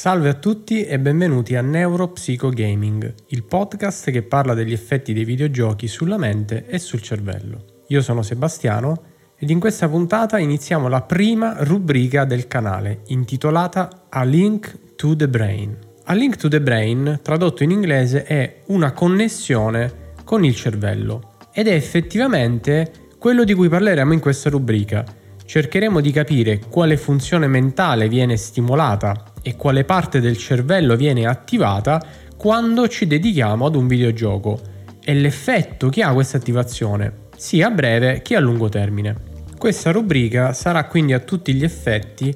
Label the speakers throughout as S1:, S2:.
S1: Salve a tutti e benvenuti a Neuropsychogaming, il podcast che parla degli effetti dei videogiochi sulla mente e sul cervello. Io sono Sebastiano ed in questa puntata iniziamo la prima rubrica del canale, intitolata A Link to the Brain. A Link to the Brain, tradotto in inglese, è una connessione con il cervello ed è effettivamente quello di cui parleremo in questa rubrica. Cercheremo di capire quale funzione mentale viene stimolata e quale parte del cervello viene attivata quando ci dedichiamo ad un videogioco e l'effetto che ha questa attivazione, sia a breve che a lungo termine. Questa rubrica sarà quindi a tutti gli effetti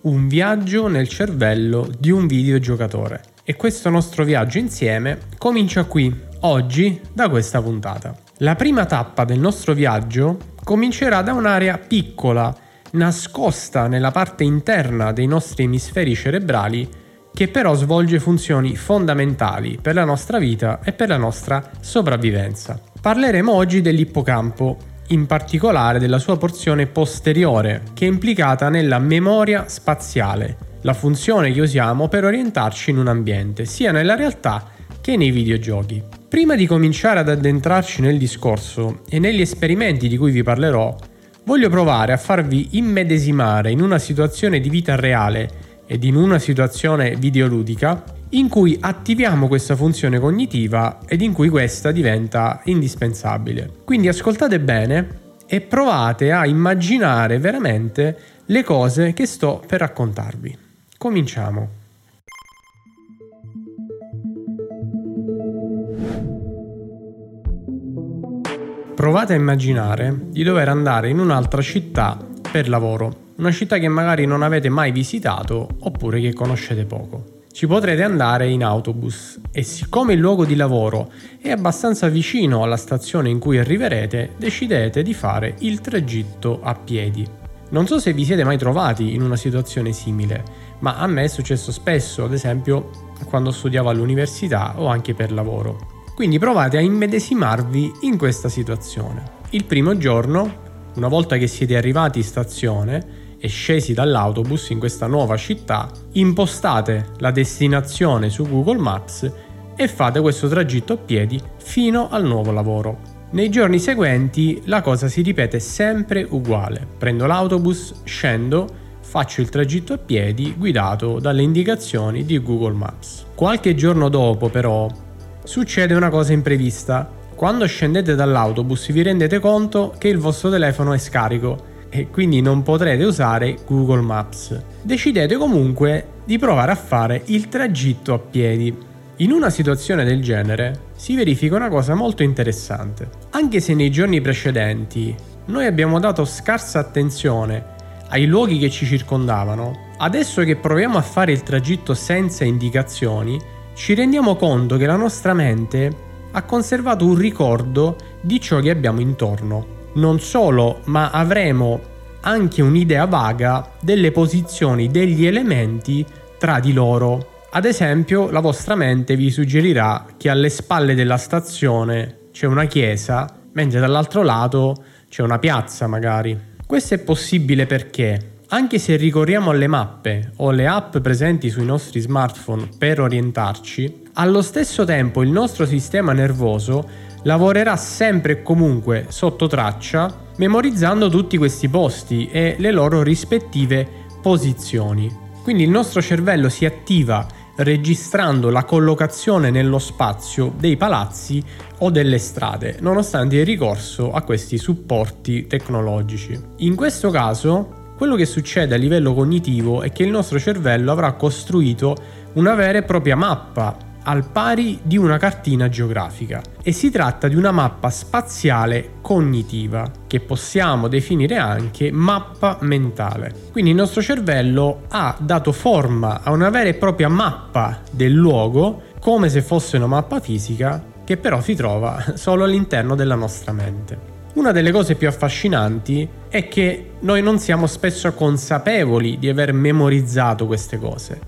S1: un viaggio nel cervello di un videogiocatore e questo nostro viaggio insieme comincia qui, oggi, da questa puntata. La prima tappa del nostro viaggio comincerà da un'area piccola nascosta nella parte interna dei nostri emisferi cerebrali che però svolge funzioni fondamentali per la nostra vita e per la nostra sopravvivenza. Parleremo oggi dell'ippocampo, in particolare della sua porzione posteriore, che è implicata nella memoria spaziale, la funzione che usiamo per orientarci in un ambiente, sia nella realtà che nei videogiochi. Prima di cominciare ad addentrarci nel discorso e negli esperimenti di cui vi parlerò, voglio provare a farvi immedesimare in una situazione di vita reale ed in una situazione videoludica in cui attiviamo questa funzione cognitiva ed in cui questa diventa indispensabile. Quindi ascoltate bene e provate a immaginare veramente le cose che sto per raccontarvi. Cominciamo. Provate a immaginare di dover andare in un'altra città per lavoro, una città che magari non avete mai visitato oppure che conoscete poco. Ci potrete andare in autobus e siccome il luogo di lavoro è abbastanza vicino alla stazione in cui arriverete, decidete di fare il tragitto a piedi. Non so se vi siete mai trovati in una situazione simile, ma a me è successo spesso, ad esempio quando studiavo all'università o anche per lavoro. Quindi provate a immedesimarvi in questa situazione. Il primo giorno, una volta che siete arrivati in stazione e scesi dall'autobus in questa nuova città, impostate la destinazione su Google Maps e fate questo tragitto a piedi fino al nuovo lavoro. Nei giorni seguenti la cosa si ripete sempre uguale. Prendo l'autobus, scendo, faccio il tragitto a piedi guidato dalle indicazioni di Google Maps. Qualche giorno dopo però succede una cosa imprevista. Quando scendete dall'autobus vi rendete conto che il vostro telefono è scarico e quindi non potrete usare Google Maps. Decidete comunque di provare a fare il tragitto a piedi. In una situazione del genere si verifica una cosa molto interessante. Anche se nei giorni precedenti noi abbiamo dato scarsa attenzione ai luoghi che ci circondavano, adesso che proviamo a fare il tragitto senza indicazioni, ci rendiamo conto che la nostra mente ha conservato un ricordo di ciò che abbiamo intorno. Non solo, ma avremo anche un'idea vaga delle posizioni degli elementi tra di loro. Ad esempio, la vostra mente vi suggerirà che alle spalle della stazione c'è una chiesa, mentre dall'altro lato c'è una piazza magari. Questo è possibile perché anche se ricorriamo alle mappe o alle app presenti sui nostri smartphone per orientarci, allo stesso tempo il nostro sistema nervoso lavorerà sempre e comunque sotto traccia, memorizzando tutti questi posti e le loro rispettive posizioni. Quindi il nostro cervello si attiva registrando la collocazione nello spazio dei palazzi o delle strade, nonostante il ricorso a questi supporti tecnologici. In questo caso quello che succede a livello cognitivo è che il nostro cervello avrà costruito una vera e propria mappa al pari di una cartina geografica e si tratta di una mappa spaziale cognitiva che possiamo definire anche mappa mentale. Quindi il nostro cervello ha dato forma a una vera e propria mappa del luogo come se fosse una mappa fisica che però si trova solo all'interno della nostra mente. Una delle cose più affascinanti è che noi non siamo spesso consapevoli di aver memorizzato queste cose,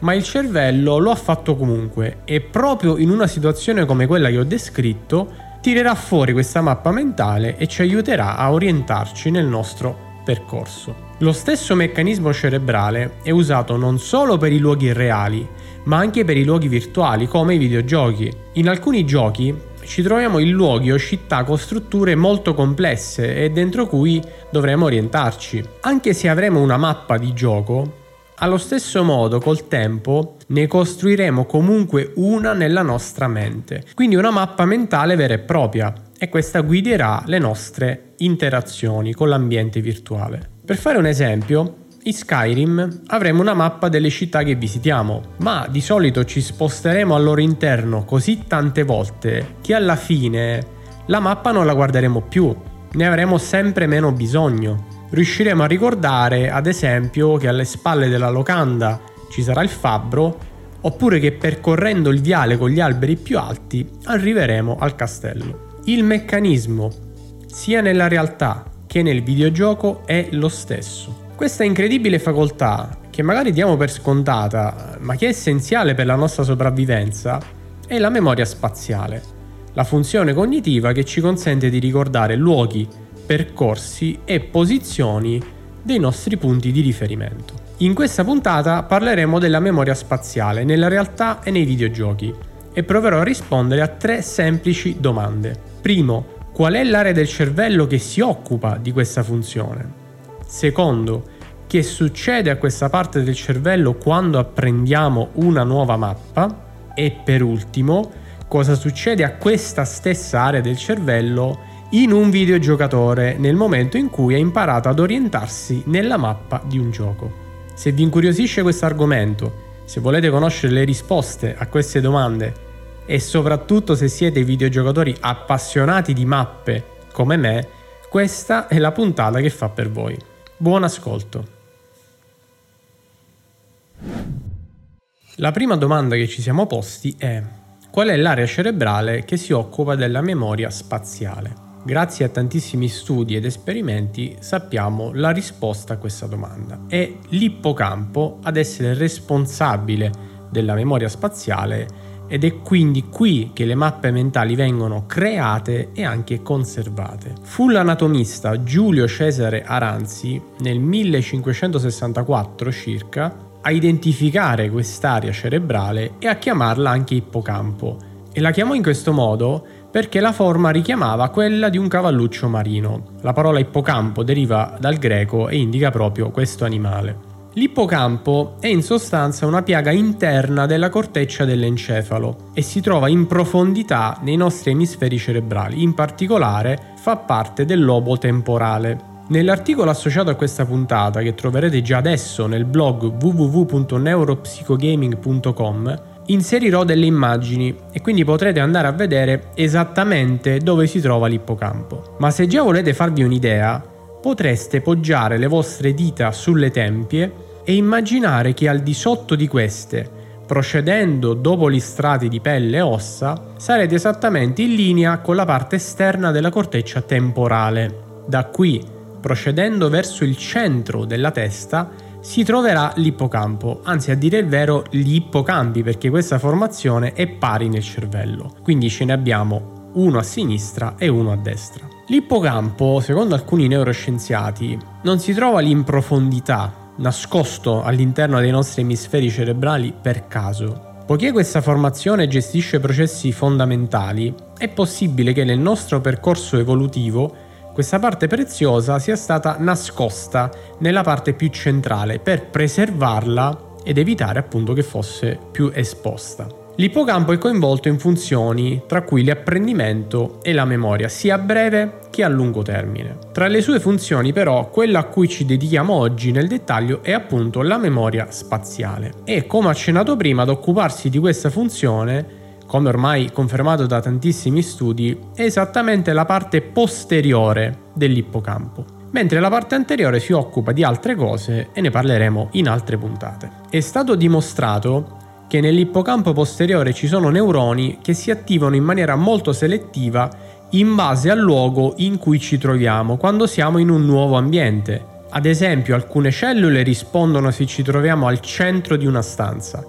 S1: ma il cervello lo ha fatto comunque e proprio in una situazione come quella che ho descritto tirerà fuori questa mappa mentale e ci aiuterà a orientarci nel nostro percorso. Lo stesso meccanismo cerebrale è usato non solo per i luoghi reali, ma anche per i luoghi virtuali come i videogiochi. In alcuni giochi ci troviamo in luoghi o città con strutture molto complesse e dentro cui dovremo orientarci. Anche se avremo una mappa di gioco, allo stesso modo col tempo ne costruiremo comunque una nella nostra mente, quindi una mappa mentale vera e propria e questa guiderà le nostre interazioni con l'ambiente virtuale. Per fare un esempio, in Skyrim avremo una mappa delle città che visitiamo, ma di solito ci sposteremo al loro interno così tante volte che alla fine la mappa non la guarderemo più, ne avremo sempre meno bisogno. Riusciremo a ricordare, ad esempio, che alle spalle della locanda ci sarà il fabbro, oppure che percorrendo il viale con gli alberi più alti arriveremo al castello. Il meccanismo, sia nella realtà che nel videogioco, è lo stesso. Questa incredibile facoltà, che magari diamo per scontata, ma che è essenziale per la nostra sopravvivenza, è la memoria spaziale, la funzione cognitiva che ci consente di ricordare luoghi, percorsi e posizioni dei nostri punti di riferimento. In questa puntata parleremo della memoria spaziale nella realtà e nei videogiochi e proverò a rispondere a tre semplici domande. Primo, qual è l'area del cervello che si occupa di questa funzione? Secondo, che succede a questa parte del cervello quando apprendiamo una nuova mappa? E per ultimo, cosa succede a questa stessa area del cervello in un videogiocatore nel momento in cui ha imparato ad orientarsi nella mappa di un gioco? Se vi incuriosisce questo argomento, se volete conoscere le risposte a queste domande e soprattutto se siete videogiocatori appassionati di mappe come me, questa è la puntata che fa per voi. Buon ascolto. La prima domanda che ci siamo posti è qual è l'area cerebrale che si occupa della memoria spaziale? Grazie a tantissimi studi ed esperimenti sappiamo la risposta a questa domanda. È l'ippocampo ad essere responsabile della memoria spaziale ed è quindi qui che le mappe mentali vengono create e anche conservate. Fu l'anatomista Giulio Cesare Aranzi nel 1564 circa a identificare quest'area cerebrale e a chiamarla anche ippocampo. E la chiamò in questo modo perché la forma richiamava quella di un cavalluccio marino. La parola ippocampo deriva dal greco e indica proprio questo animale. L'ippocampo è in sostanza una piaga interna della corteccia dell'encefalo e si trova in profondità nei nostri emisferi cerebrali, in particolare fa parte del lobo temporale. Nell'articolo associato a questa puntata, che troverete già adesso nel blog www.neuropsychogaming.com, inserirò delle immagini e quindi potrete andare a vedere esattamente dove si trova l'ippocampo. Ma se già volete farvi un'idea, potreste poggiare le vostre dita sulle tempie e immaginare che al di sotto di queste, procedendo dopo gli strati di pelle e ossa, sarete esattamente in linea con la parte esterna della corteccia temporale. Da qui, procedendo verso il centro della testa, si troverà l'ippocampo, anzi a dire il vero gli ippocampi perché questa formazione è pari nel cervello. Quindi ce ne abbiamo uno a sinistra e uno a destra. L'ippocampo, secondo alcuni neuroscienziati, non si trova lì in profondità, nascosto all'interno dei nostri emisferi cerebrali per caso. Poiché questa formazione gestisce processi fondamentali, è possibile che nel nostro percorso evolutivo questa parte preziosa sia stata nascosta nella parte più centrale per preservarla ed evitare appunto che fosse più esposta. L'ippocampo è coinvolto in funzioni tra cui l'apprendimento e la memoria, sia a breve che a lungo termine. Tra le sue funzioni però, quella a cui ci dedichiamo oggi nel dettaglio è appunto la memoria spaziale. E come accennato prima, ad occuparsi di questa funzione come ormai confermato da tantissimi studi, è esattamente la parte posteriore dell'ippocampo, mentre la parte anteriore si occupa di altre cose e ne parleremo in altre puntate. È stato dimostrato che nell'ippocampo posteriore ci sono neuroni che si attivano in maniera molto selettiva in base al luogo in cui ci troviamo quando siamo in un nuovo ambiente. Ad esempio, alcune cellule rispondono se ci troviamo al centro di una stanza,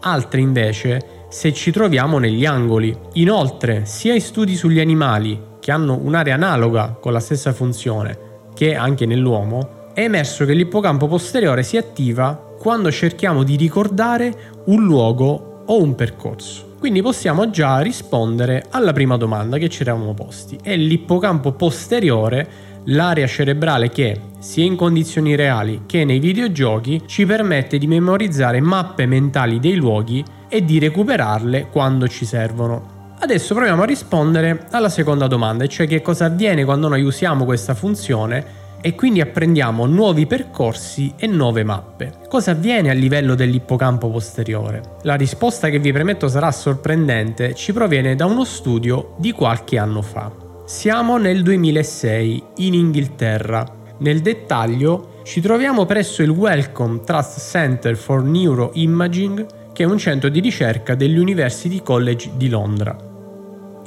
S1: altre invece se ci troviamo negli angoli. Inoltre, sia in studi sugli animali, che hanno un'area analoga con la stessa funzione, che anche nell'uomo, è emerso che l'ippocampo posteriore si attiva quando cerchiamo di ricordare un luogo o un percorso. Quindi possiamo già rispondere alla prima domanda che ci eravamo posti. È l'ippocampo posteriore l'area cerebrale che, sia in condizioni reali che nei videogiochi, ci permette di memorizzare mappe mentali dei luoghi e di recuperarle quando ci servono. Adesso proviamo a rispondere alla seconda domanda, cioè che cosa avviene quando noi usiamo questa funzione e quindi apprendiamo nuovi percorsi e nuove mappe. Cosa avviene a livello dell'ippocampo posteriore? La risposta che vi premetto sarà sorprendente, ci proviene da uno studio di qualche anno fa. Siamo nel 2006 in Inghilterra. Nel dettaglio ci troviamo presso il Wellcome Trust Center for Neuroimaging, che è un centro di ricerca dell'University College di Londra.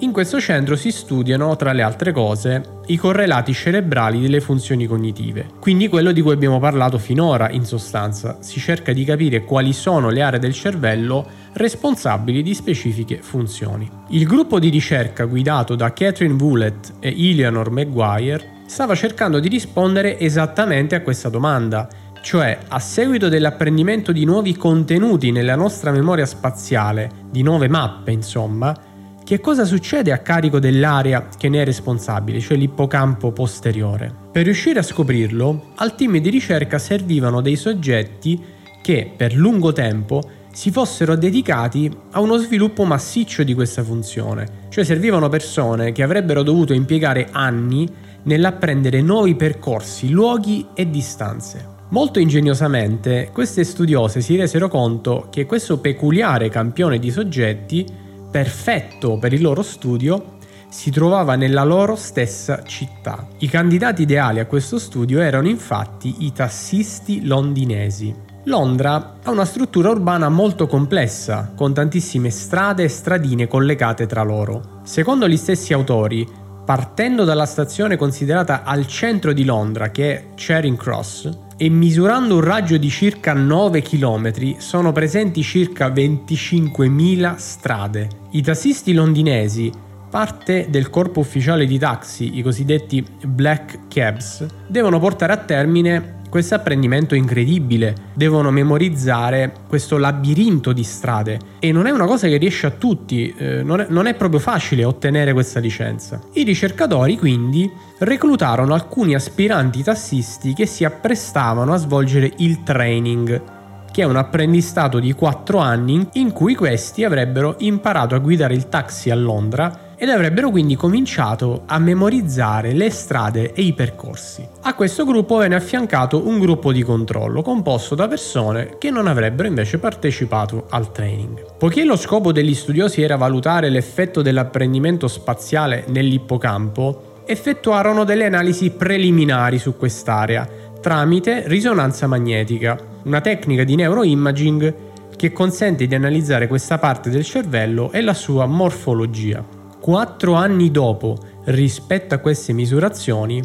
S1: In questo centro si studiano, tra le altre cose, i correlati cerebrali delle funzioni cognitive, quindi quello di cui abbiamo parlato finora in sostanza. Si cerca di capire quali sono le aree del cervello responsabili di specifiche funzioni. Il gruppo di ricerca guidato da Catherine Woolett e Eleanor Maguire stava cercando di rispondere esattamente a questa domanda, cioè a seguito dell'apprendimento di nuovi contenuti nella nostra memoria spaziale, di nuove mappe insomma, che cosa succede a carico dell'area che ne è responsabile, cioè l'ippocampo posteriore. Per riuscire a scoprirlo, al team di ricerca servivano dei soggetti che per lungo tempo si fossero dedicati a uno sviluppo massiccio di questa funzione, cioè servivano persone che avrebbero dovuto impiegare anni nell'apprendere nuovi percorsi, luoghi e distanze. Molto ingegnosamente, queste studiose si resero conto che questo peculiare campione di soggetti perfetto per il loro studio si trovava nella loro stessa città. I candidati ideali a questo studio erano infatti i tassisti londinesi. Londra ha una struttura urbana molto complessa, con tantissime strade e stradine collegate tra loro. Secondo gli stessi autori, partendo dalla stazione considerata al centro di Londra, che è Charing Cross, e misurando un raggio di circa 9 km sono presenti circa 25.000 strade. I tassisti londinesi, parte del corpo ufficiale di taxi, i cosiddetti black cabs, devono portare a termine questo apprendimento incredibile, devono memorizzare questo labirinto di strade e non è una cosa che riesce a tutti, eh, non, è, non è proprio facile ottenere questa licenza. I ricercatori quindi reclutarono alcuni aspiranti tassisti che si apprestavano a svolgere il training che è un apprendistato di 4 anni in cui questi avrebbero imparato a guidare il taxi a Londra ed avrebbero quindi cominciato a memorizzare le strade e i percorsi. A questo gruppo venne affiancato un gruppo di controllo composto da persone che non avrebbero invece partecipato al training. Poiché lo scopo degli studiosi era valutare l'effetto dell'apprendimento spaziale nell'ippocampo, effettuarono delle analisi preliminari su quest'area tramite risonanza magnetica, una tecnica di neuroimaging che consente di analizzare questa parte del cervello e la sua morfologia. Quattro anni dopo, rispetto a queste misurazioni,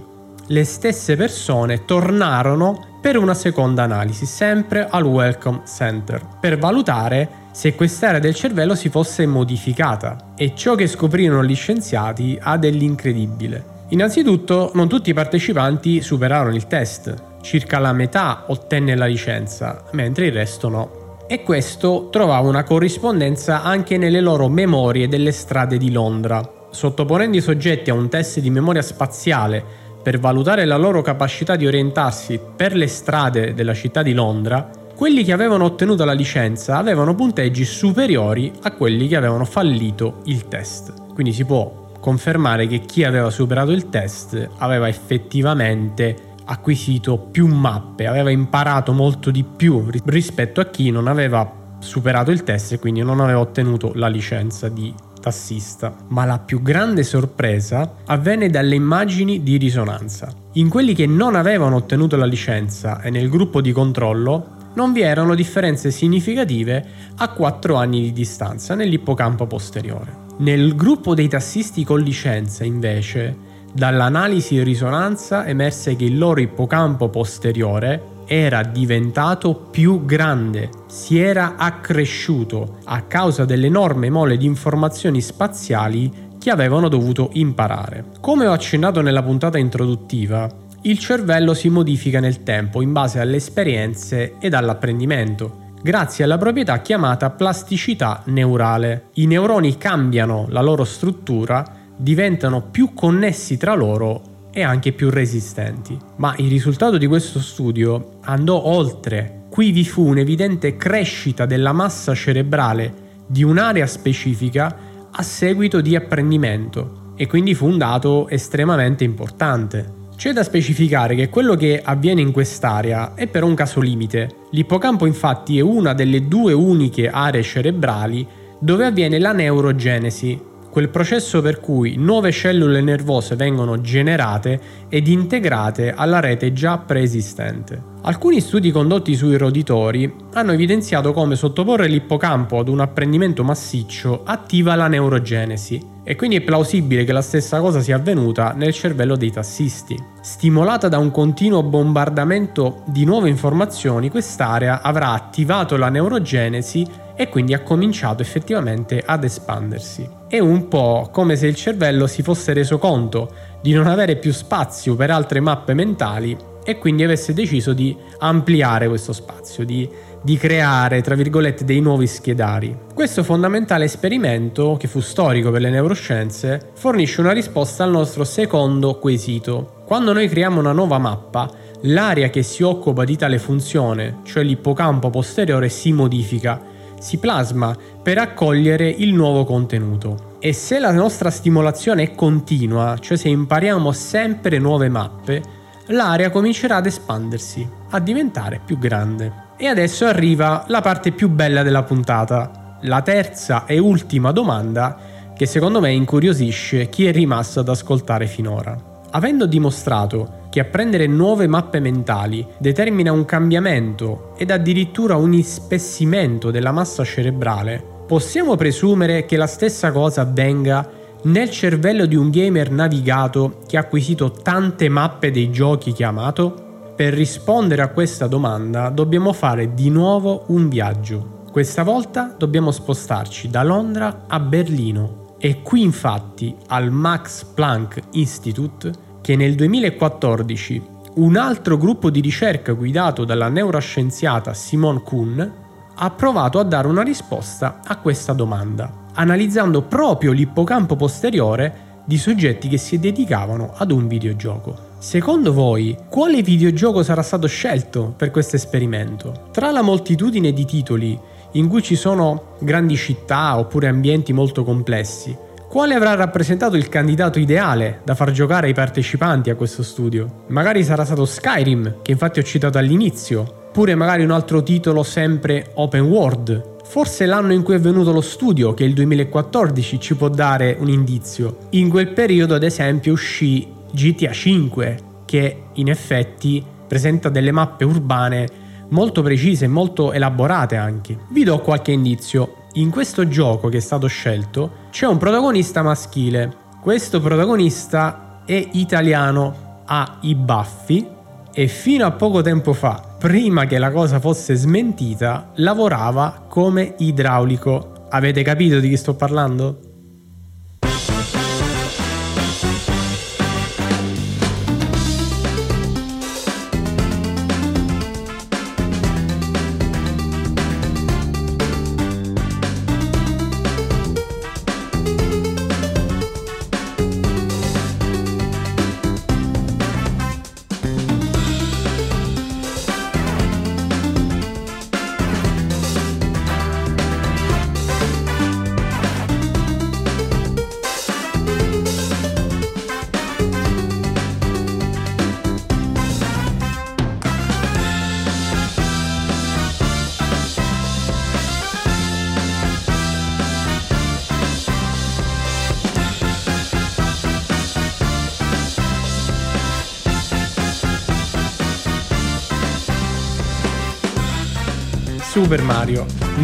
S1: le stesse persone tornarono per una seconda analisi, sempre al Welcome Center, per valutare se quest'area del cervello si fosse modificata. E ciò che scoprirono gli scienziati ha dell'incredibile. Innanzitutto, non tutti i partecipanti superarono il test, circa la metà ottenne la licenza, mentre il resto no e questo trovava una corrispondenza anche nelle loro memorie delle strade di Londra. Sottoponendo i soggetti a un test di memoria spaziale per valutare la loro capacità di orientarsi per le strade della città di Londra, quelli che avevano ottenuto la licenza avevano punteggi superiori a quelli che avevano fallito il test. Quindi si può confermare che chi aveva superato il test aveva effettivamente acquisito più mappe, aveva imparato molto di più rispetto a chi non aveva superato il test e quindi non aveva ottenuto la licenza di tassista. Ma la più grande sorpresa avvenne dalle immagini di risonanza. In quelli che non avevano ottenuto la licenza e nel gruppo di controllo non vi erano differenze significative a 4 anni di distanza nell'ippocampo posteriore. Nel gruppo dei tassisti con licenza, invece, Dall'analisi di risonanza emerse che il loro ippocampo posteriore era diventato più grande, si era accresciuto a causa dell'enorme mole di informazioni spaziali che avevano dovuto imparare. Come ho accennato nella puntata introduttiva, il cervello si modifica nel tempo in base alle esperienze ed all'apprendimento grazie alla proprietà chiamata plasticità neurale. I neuroni cambiano la loro struttura, diventano più connessi tra loro e anche più resistenti. Ma il risultato di questo studio andò oltre. Qui vi fu un'evidente crescita della massa cerebrale di un'area specifica a seguito di apprendimento e quindi fu un dato estremamente importante. C'è da specificare che quello che avviene in quest'area è però un caso limite. L'ippocampo infatti è una delle due uniche aree cerebrali dove avviene la neurogenesi, quel processo per cui nuove cellule nervose vengono generate ed integrate alla rete già preesistente. Alcuni studi condotti sui roditori hanno evidenziato come sottoporre l'ippocampo ad un apprendimento massiccio attiva la neurogenesi e quindi è plausibile che la stessa cosa sia avvenuta nel cervello dei tassisti. Stimolata da un continuo bombardamento di nuove informazioni, quest'area avrà attivato la neurogenesi e quindi ha cominciato effettivamente ad espandersi. È un po' come se il cervello si fosse reso conto di non avere più spazio per altre mappe mentali e quindi avesse deciso di ampliare questo spazio, di di creare, tra virgolette, dei nuovi schedari. Questo fondamentale esperimento, che fu storico per le neuroscienze, fornisce una risposta al nostro secondo quesito. Quando noi creiamo una nuova mappa, l'area che si occupa di tale funzione, cioè l'ippocampo posteriore, si modifica, si plasma per accogliere il nuovo contenuto. E se la nostra stimolazione è continua, cioè se impariamo sempre nuove mappe, l'area comincerà ad espandersi, a diventare più grande. E adesso arriva la parte più bella della puntata, la terza e ultima domanda che secondo me incuriosisce chi è rimasto ad ascoltare finora. Avendo dimostrato che apprendere nuove mappe mentali determina un cambiamento ed addirittura un ispessimento della massa cerebrale, possiamo presumere che la stessa cosa avvenga nel cervello di un gamer navigato che ha acquisito tante mappe dei giochi che ha amato? Per rispondere a questa domanda dobbiamo fare di nuovo un viaggio. Questa volta dobbiamo spostarci da Londra a Berlino e qui infatti al Max Planck Institute che nel 2014 un altro gruppo di ricerca guidato dalla neuroscienziata Simone Kuhn ha provato a dare una risposta a questa domanda, analizzando proprio l'ippocampo posteriore di soggetti che si dedicavano ad un videogioco. Secondo voi, quale videogioco sarà stato scelto per questo esperimento? Tra la moltitudine di titoli in cui ci sono grandi città oppure ambienti molto complessi, quale avrà rappresentato il candidato ideale da far giocare ai partecipanti a questo studio? Magari sarà stato Skyrim, che infatti ho citato all'inizio, oppure magari un altro titolo sempre open world, Forse l'anno in cui è venuto lo studio, che è il 2014, ci può dare un indizio. In quel periodo, ad esempio, uscì GTA V, che in effetti presenta delle mappe urbane molto precise e molto elaborate anche. Vi do qualche indizio. In questo gioco che è stato scelto c'è un protagonista maschile. Questo protagonista è italiano, ha i baffi e fino a poco tempo fa prima che la cosa fosse smentita, lavorava come idraulico. Avete capito di chi sto parlando?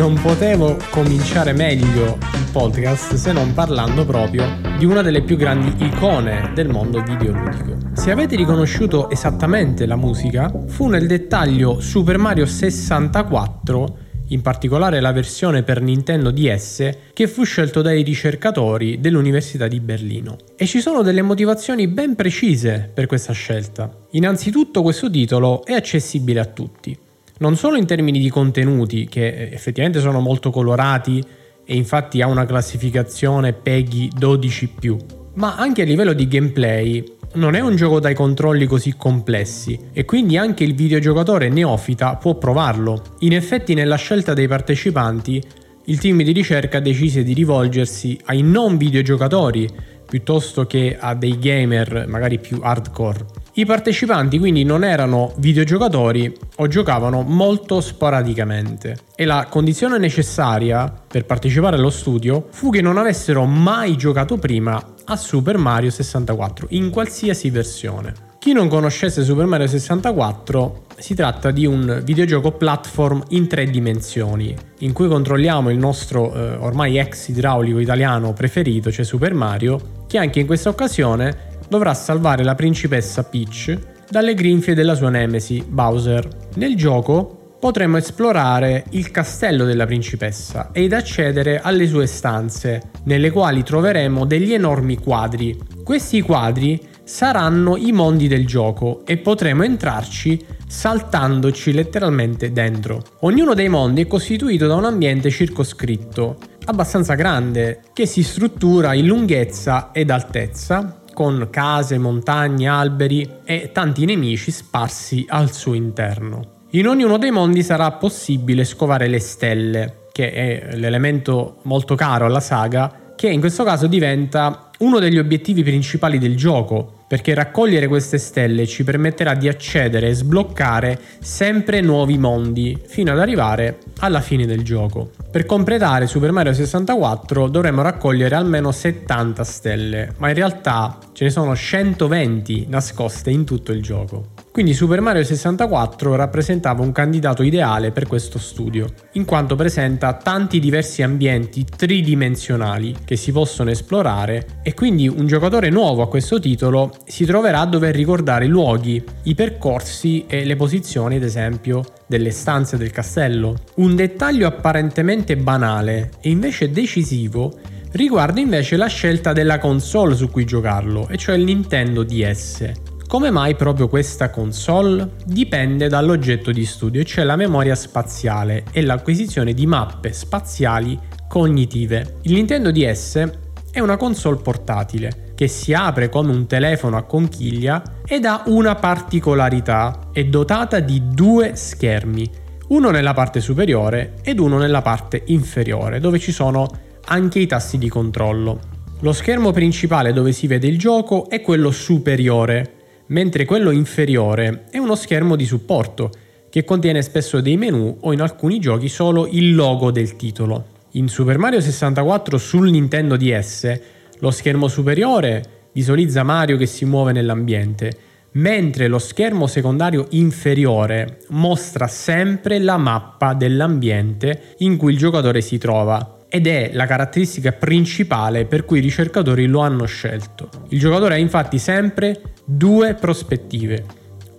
S1: Non potevo cominciare meglio il podcast se non parlando proprio di una delle più grandi icone del mondo videoludico. Se avete riconosciuto esattamente la musica, fu nel dettaglio Super Mario 64 in particolare la versione per Nintendo DS, che fu scelto dai ricercatori dell'Università di Berlino. E ci sono delle motivazioni ben precise per questa scelta. Innanzitutto questo titolo è accessibile a tutti, non solo in termini di contenuti, che effettivamente sono molto colorati e infatti ha una classificazione PEGI 12+, ma anche a livello di gameplay non è un gioco dai controlli così complessi e quindi anche il videogiocatore neofita può provarlo. In effetti nella scelta dei partecipanti il team di ricerca decise di rivolgersi ai non videogiocatori piuttosto che a dei gamer magari più hardcore. I partecipanti quindi non erano videogiocatori o giocavano molto sporadicamente e la condizione necessaria per partecipare allo studio fu che non avessero mai giocato prima a Super Mario 64 in qualsiasi versione. Chi non conoscesse Super Mario 64 si tratta di un videogioco platform in tre dimensioni, in cui controlliamo il nostro eh, ormai ex idraulico italiano preferito, cioè Super Mario, che anche in questa occasione dovrà salvare la principessa Peach dalle grinfie della sua nemesi, Bowser. Nel gioco potremo esplorare il castello della principessa ed accedere alle sue stanze, nelle quali troveremo degli enormi quadri. Questi quadri saranno i mondi del gioco e potremo entrarci saltandoci letteralmente dentro. Ognuno dei mondi è costituito da un ambiente circoscritto, abbastanza grande, che si struttura in lunghezza ed altezza, con case, montagne, alberi e tanti nemici sparsi al suo interno. In ognuno dei mondi sarà possibile scovare le stelle, che è l'elemento molto caro alla saga, che in questo caso diventa uno degli obiettivi principali del gioco, perché raccogliere queste stelle ci permetterà di accedere e sbloccare sempre nuovi mondi fino ad arrivare alla fine del gioco. Per completare Super Mario 64 dovremo raccogliere almeno 70 stelle, ma in realtà ce ne sono 120 nascoste in tutto il gioco. Quindi Super Mario 64 rappresentava un candidato ideale per questo studio, in quanto presenta tanti diversi ambienti tridimensionali che si possono esplorare e quindi un giocatore nuovo a questo titolo si troverà a dover ricordare i luoghi, i percorsi e le posizioni, ad esempio, delle stanze del castello. Un dettaglio apparentemente banale e invece decisivo riguarda invece la scelta della console su cui giocarlo, e cioè il Nintendo DS. Come mai proprio questa console? Dipende dall'oggetto di studio, cioè la memoria spaziale e l'acquisizione di mappe spaziali cognitive. Il Nintendo DS è una console portatile che si apre come un telefono a conchiglia ed ha una particolarità, è dotata di due schermi, uno nella parte superiore ed uno nella parte inferiore, dove ci sono anche i tasti di controllo. Lo schermo principale dove si vede il gioco è quello superiore, mentre quello inferiore è uno schermo di supporto che contiene spesso dei menu o in alcuni giochi solo il logo del titolo. In Super Mario 64 sul Nintendo DS lo schermo superiore visualizza Mario che si muove nell'ambiente, mentre lo schermo secondario inferiore mostra sempre la mappa dell'ambiente in cui il giocatore si trova ed è la caratteristica principale per cui i ricercatori lo hanno scelto. Il giocatore ha infatti sempre due prospettive.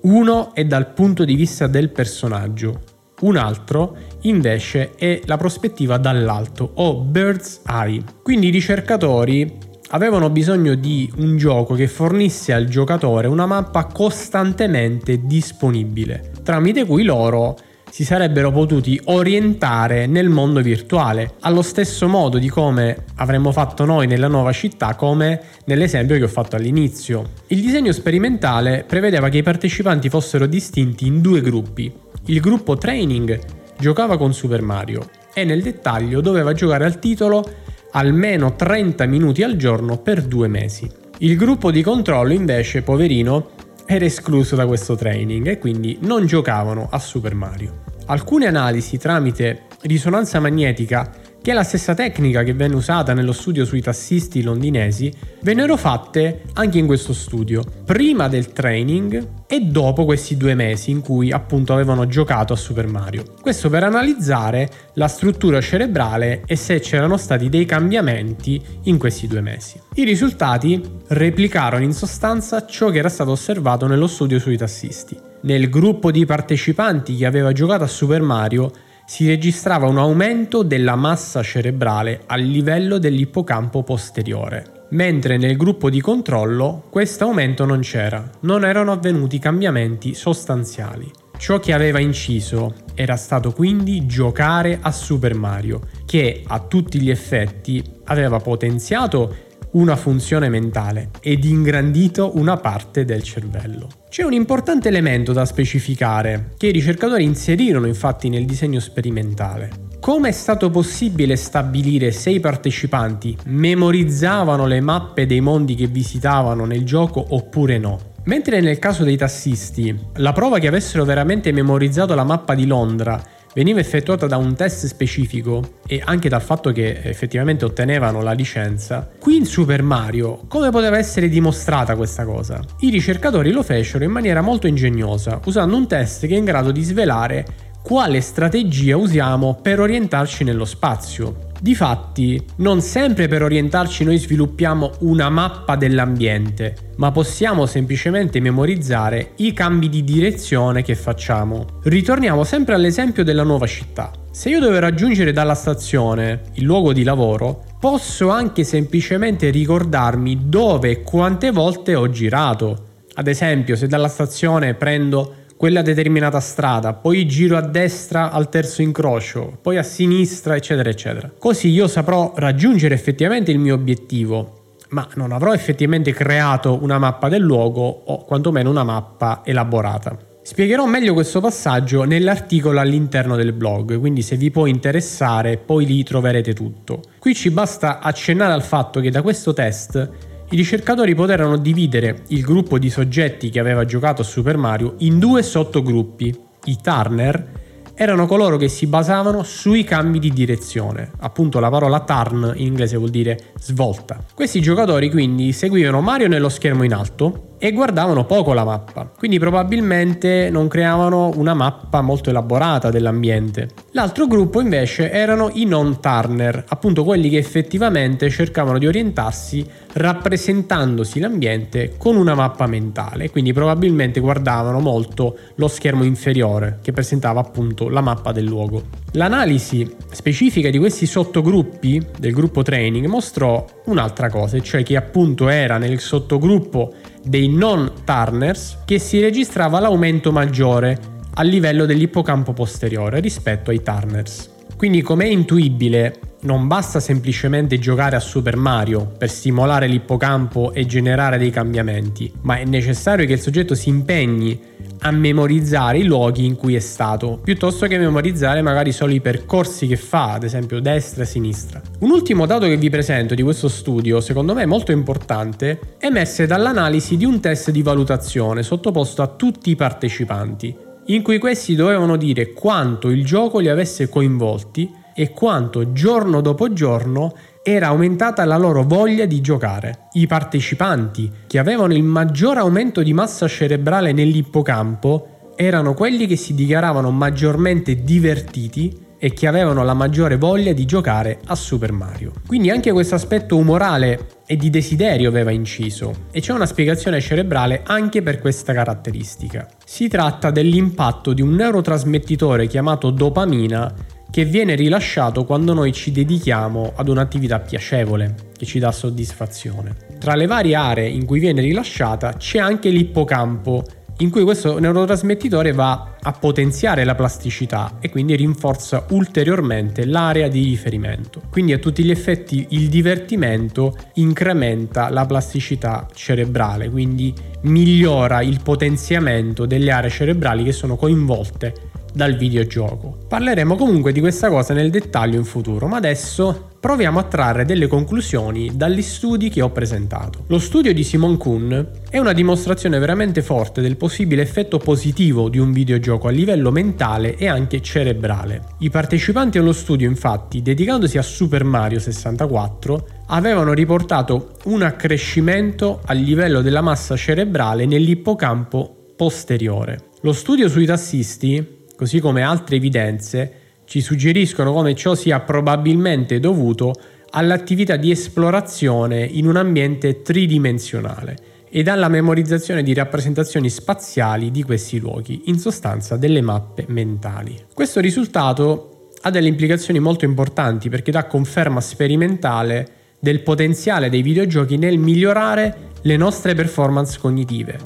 S1: Uno è dal punto di vista del personaggio, un altro invece è la prospettiva dall'alto o bird's eye. Quindi i ricercatori avevano bisogno di un gioco che fornisse al giocatore una mappa costantemente disponibile, tramite cui loro si sarebbero potuti orientare nel mondo virtuale, allo stesso modo di come avremmo fatto noi nella nuova città, come nell'esempio che ho fatto all'inizio. Il disegno sperimentale prevedeva che i partecipanti fossero distinti in due gruppi. Il gruppo training giocava con Super Mario e nel dettaglio doveva giocare al titolo almeno 30 minuti al giorno per due mesi. Il gruppo di controllo invece, poverino, era escluso da questo training e quindi non giocavano a Super Mario. Alcune analisi tramite risonanza magnetica che è la stessa tecnica che venne usata nello studio sui tassisti londinesi, vennero fatte anche in questo studio, prima del training e dopo questi due mesi in cui appunto avevano giocato a Super Mario. Questo per analizzare la struttura cerebrale e se c'erano stati dei cambiamenti in questi due mesi. I risultati replicarono in sostanza ciò che era stato osservato nello studio sui tassisti. Nel gruppo di partecipanti che aveva giocato a Super Mario si registrava un aumento della massa cerebrale a livello dell'ippocampo posteriore, mentre nel gruppo di controllo questo aumento non c'era, non erano avvenuti cambiamenti sostanziali. Ciò che aveva inciso era stato quindi giocare a Super Mario, che a tutti gli effetti aveva potenziato una funzione mentale ed ingrandito una parte del cervello. C'è un importante elemento da specificare che i ricercatori inserirono infatti nel disegno sperimentale. Come è stato possibile stabilire se i partecipanti memorizzavano le mappe dei mondi che visitavano nel gioco oppure no? Mentre nel caso dei tassisti, la prova che avessero veramente memorizzato la mappa di Londra veniva effettuata da un test specifico e anche dal fatto che effettivamente ottenevano la licenza, qui in Super Mario come poteva essere dimostrata questa cosa? I ricercatori lo fecero in maniera molto ingegnosa, usando un test che è in grado di svelare quale strategia usiamo per orientarci nello spazio. Difatti, non sempre per orientarci noi sviluppiamo una mappa dell'ambiente, ma possiamo semplicemente memorizzare i cambi di direzione che facciamo. Ritorniamo sempre all'esempio della nuova città. Se io devo raggiungere dalla stazione il luogo di lavoro, posso anche semplicemente ricordarmi dove e quante volte ho girato. Ad esempio, se dalla stazione prendo quella determinata strada, poi giro a destra al terzo incrocio, poi a sinistra, eccetera, eccetera. Così io saprò raggiungere effettivamente il mio obiettivo, ma non avrò effettivamente creato una mappa del luogo o quantomeno una mappa elaborata. Spiegherò meglio questo passaggio nell'articolo all'interno del blog, quindi se vi può interessare poi lì troverete tutto. Qui ci basta accennare al fatto che da questo test i ricercatori poterono dividere il gruppo di soggetti che aveva giocato a Super Mario in due sottogruppi, i Turner erano coloro che si basavano sui cambi di direzione. Appunto la parola turn in inglese vuol dire svolta. Questi giocatori quindi seguivano Mario nello schermo in alto e guardavano poco la mappa, quindi probabilmente non creavano una mappa molto elaborata dell'ambiente. L'altro gruppo invece erano i non-turner, appunto quelli che effettivamente cercavano di orientarsi rappresentandosi l'ambiente con una mappa mentale, quindi probabilmente guardavano molto lo schermo inferiore che presentava appunto la mappa del luogo. L'analisi specifica di questi sottogruppi del gruppo training mostrò un'altra cosa, cioè che appunto era nel sottogruppo dei non turners che si registrava l'aumento maggiore a livello dell'ippocampo posteriore rispetto ai turners. Quindi come è intuibile, non basta semplicemente giocare a Super Mario per stimolare l'ippocampo e generare dei cambiamenti, ma è necessario che il soggetto si impegni a memorizzare i luoghi in cui è stato, piuttosto che memorizzare magari solo i percorsi che fa, ad esempio destra e sinistra. Un ultimo dato che vi presento di questo studio, secondo me molto importante, emerse dall'analisi di un test di valutazione sottoposto a tutti i partecipanti, in cui questi dovevano dire quanto il gioco li avesse coinvolti e quanto giorno dopo giorno era aumentata la loro voglia di giocare. I partecipanti che avevano il maggior aumento di massa cerebrale nell'ippocampo erano quelli che si dichiaravano maggiormente divertiti e che avevano la maggiore voglia di giocare a Super Mario. Quindi anche questo aspetto umorale e di desiderio aveva inciso e c'è una spiegazione cerebrale anche per questa caratteristica. Si tratta dell'impatto di un neurotrasmettitore chiamato dopamina che viene rilasciato quando noi ci dedichiamo ad un'attività piacevole, che ci dà soddisfazione. Tra le varie aree in cui viene rilasciata c'è anche l'ippocampo, in cui questo neurotrasmettitore va a potenziare la plasticità e quindi rinforza ulteriormente l'area di riferimento. Quindi a tutti gli effetti il divertimento incrementa la plasticità cerebrale, quindi migliora il potenziamento delle aree cerebrali che sono coinvolte dal videogioco. Parleremo comunque di questa cosa nel dettaglio in futuro, ma adesso proviamo a trarre delle conclusioni dagli studi che ho presentato. Lo studio di Simon Kuhn è una dimostrazione veramente forte del possibile effetto positivo di un videogioco a livello mentale e anche cerebrale. I partecipanti allo studio infatti, dedicandosi a Super Mario 64, avevano riportato un accrescimento a livello della massa cerebrale nell'ippocampo posteriore. Lo studio sui tassisti così come altre evidenze, ci suggeriscono come ciò sia probabilmente dovuto all'attività di esplorazione in un ambiente tridimensionale ed alla memorizzazione di rappresentazioni spaziali di questi luoghi, in sostanza delle mappe mentali. Questo risultato ha delle implicazioni molto importanti perché dà conferma sperimentale del potenziale dei videogiochi nel migliorare le nostre performance cognitive,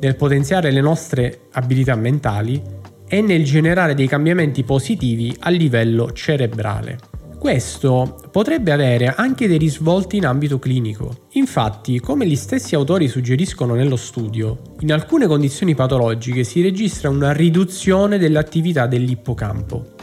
S1: nel potenziare le nostre abilità mentali e nel generare dei cambiamenti positivi a livello cerebrale. Questo potrebbe avere anche dei risvolti in ambito clinico. Infatti, come gli stessi autori suggeriscono nello studio, in alcune condizioni patologiche si registra una riduzione dell'attività dell'ippocampo.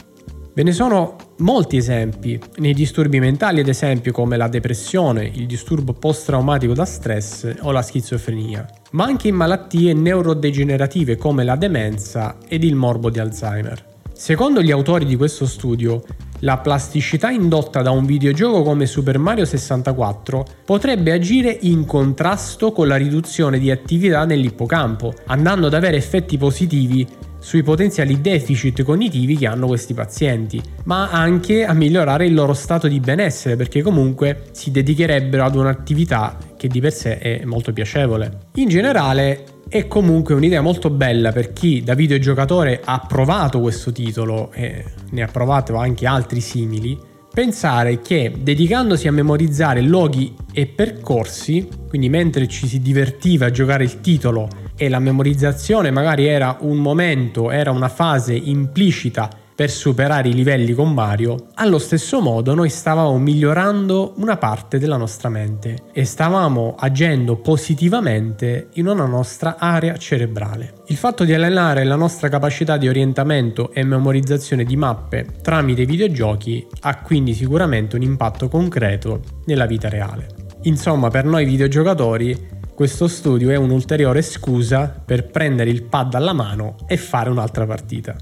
S1: Ve ne sono molti esempi, nei disturbi mentali ad esempio come la depressione, il disturbo post-traumatico da stress o la schizofrenia, ma anche in malattie neurodegenerative come la demenza ed il morbo di Alzheimer. Secondo gli autori di questo studio, la plasticità indotta da un videogioco come Super Mario 64 potrebbe agire in contrasto con la riduzione di attività nell'ippocampo, andando ad avere effetti positivi sui potenziali deficit cognitivi che hanno questi pazienti, ma anche a migliorare il loro stato di benessere perché comunque si dedicherebbero ad un'attività che di per sé è molto piacevole. In generale è comunque un'idea molto bella per chi da videogiocatore ha provato questo titolo e ne ha provato anche altri simili, pensare che dedicandosi a memorizzare luoghi e percorsi, quindi mentre ci si divertiva a giocare il titolo e la memorizzazione magari era un momento, era una fase implicita per superare i livelli con Mario, allo stesso modo noi stavamo migliorando una parte della nostra mente e stavamo agendo positivamente in una nostra area cerebrale. Il fatto di allenare la nostra capacità di orientamento e memorizzazione di mappe tramite videogiochi ha quindi sicuramente un impatto concreto nella vita reale. Insomma, per noi videogiocatori questo studio è un'ulteriore scusa per prendere il pad alla mano e fare un'altra partita.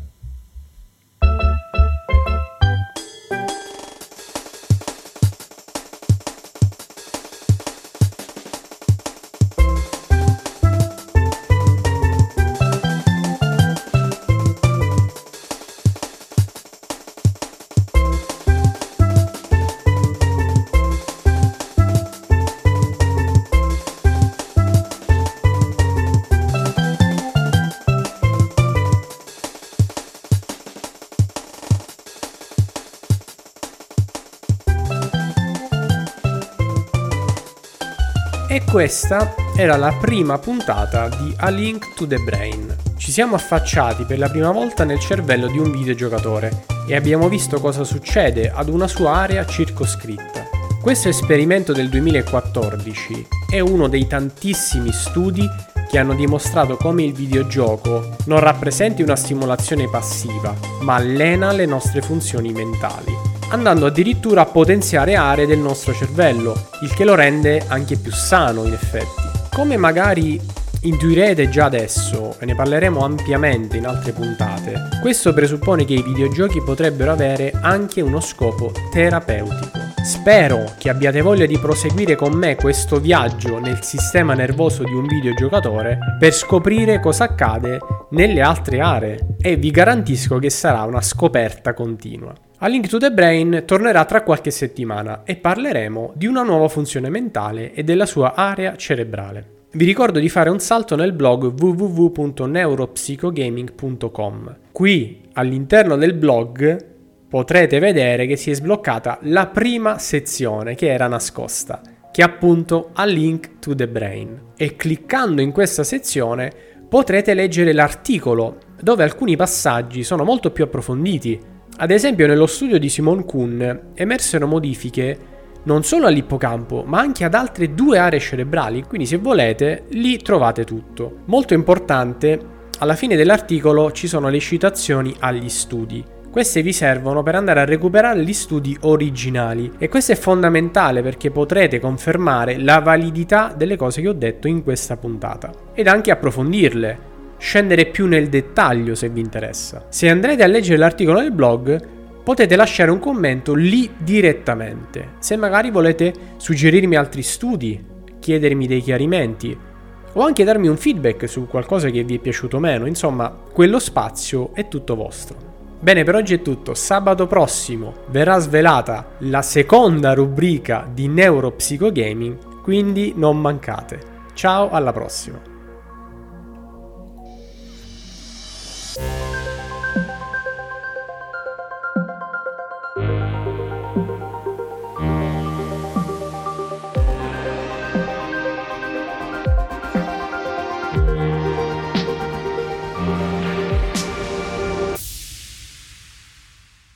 S1: Questa era la prima puntata di A Link to the Brain. Ci siamo affacciati per la prima volta nel cervello di un videogiocatore e abbiamo visto cosa succede ad una sua area circoscritta. Questo esperimento del 2014 è uno dei tantissimi studi che hanno dimostrato come il videogioco non rappresenti una stimolazione passiva, ma allena le nostre funzioni mentali andando addirittura a potenziare aree del nostro cervello, il che lo rende anche più sano in effetti. Come magari intuirete già adesso, e ne parleremo ampiamente in altre puntate, questo presuppone che i videogiochi potrebbero avere anche uno scopo terapeutico. Spero che abbiate voglia di proseguire con me questo viaggio nel sistema nervoso di un videogiocatore per scoprire cosa accade nelle altre aree e vi garantisco che sarà una scoperta continua. A Link to the Brain tornerà tra qualche settimana e parleremo di una nuova funzione mentale e della sua area cerebrale. Vi ricordo di fare un salto nel blog www.neuropsychogaming.com. Qui all'interno del blog potrete vedere che si è sbloccata la prima sezione che era nascosta, che appunto a Link to the Brain. E cliccando in questa sezione potrete leggere l'articolo dove alcuni passaggi sono molto più approfonditi ad esempio nello studio di Simon Kuhn emersero modifiche non solo all'ippocampo, ma anche ad altre due aree cerebrali, quindi se volete lì trovate tutto. Molto importante, alla fine dell'articolo ci sono le citazioni agli studi. Queste vi servono per andare a recuperare gli studi originali e questo è fondamentale perché potrete confermare la validità delle cose che ho detto in questa puntata ed anche approfondirle scendere più nel dettaglio se vi interessa. Se andrete a leggere l'articolo del blog, potete lasciare un commento lì direttamente. Se magari volete suggerirmi altri studi, chiedermi dei chiarimenti o anche darmi un feedback su qualcosa che vi è piaciuto meno, insomma, quello spazio è tutto vostro. Bene, per oggi è tutto. Sabato prossimo verrà svelata la seconda rubrica di Neuropsychogaming, quindi non mancate. Ciao, alla prossima. you